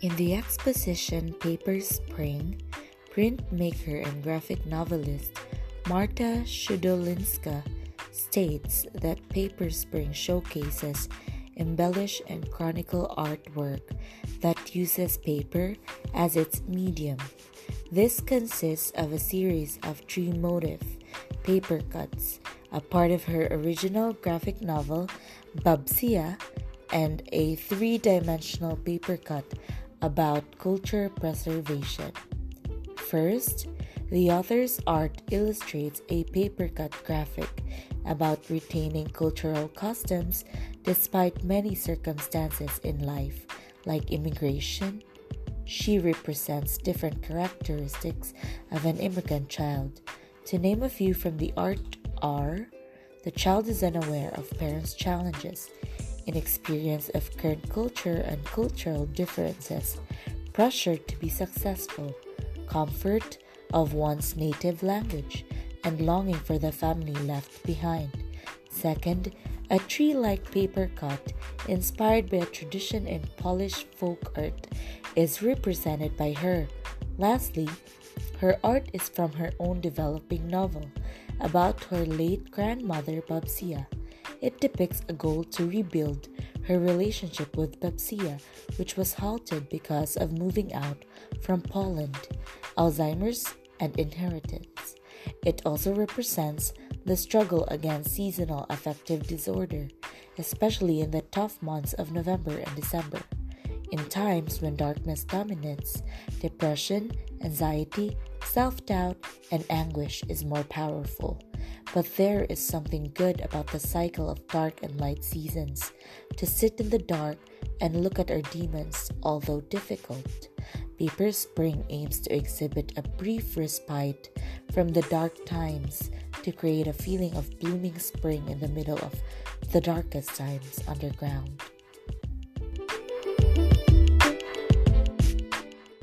In the exposition Paper Spring, printmaker and graphic novelist Marta Shudolinska states that Paper Spring showcases embellish and chronicle artwork that uses paper as its medium. This consists of a series of three motif paper cuts, a part of her original graphic novel Babsia, and a three dimensional paper cut about culture preservation. First, the author's art illustrates a paper cut graphic about retaining cultural customs despite many circumstances in life, like immigration. She represents different characteristics of an immigrant child. To name a few from the art are the child is unaware of parents' challenges, inexperience of current culture and cultural differences, pressure to be successful, comfort of one's native language, and longing for the family left behind. Second, a tree like paper cut, inspired by a tradition in Polish folk art, is represented by her. Lastly, her art is from her own developing novel about her late grandmother Babsia. It depicts a goal to rebuild her relationship with Babsia, which was halted because of moving out from Poland, Alzheimer's, and inheritance. It also represents the struggle against seasonal affective disorder, especially in the tough months of November and December. In times when darkness dominates, depression, anxiety, self doubt, and anguish is more powerful. But there is something good about the cycle of dark and light seasons. To sit in the dark and look at our demons, although difficult. Paper Spring aims to exhibit a brief respite from the dark times to create a feeling of blooming spring in the middle of the darkest times underground.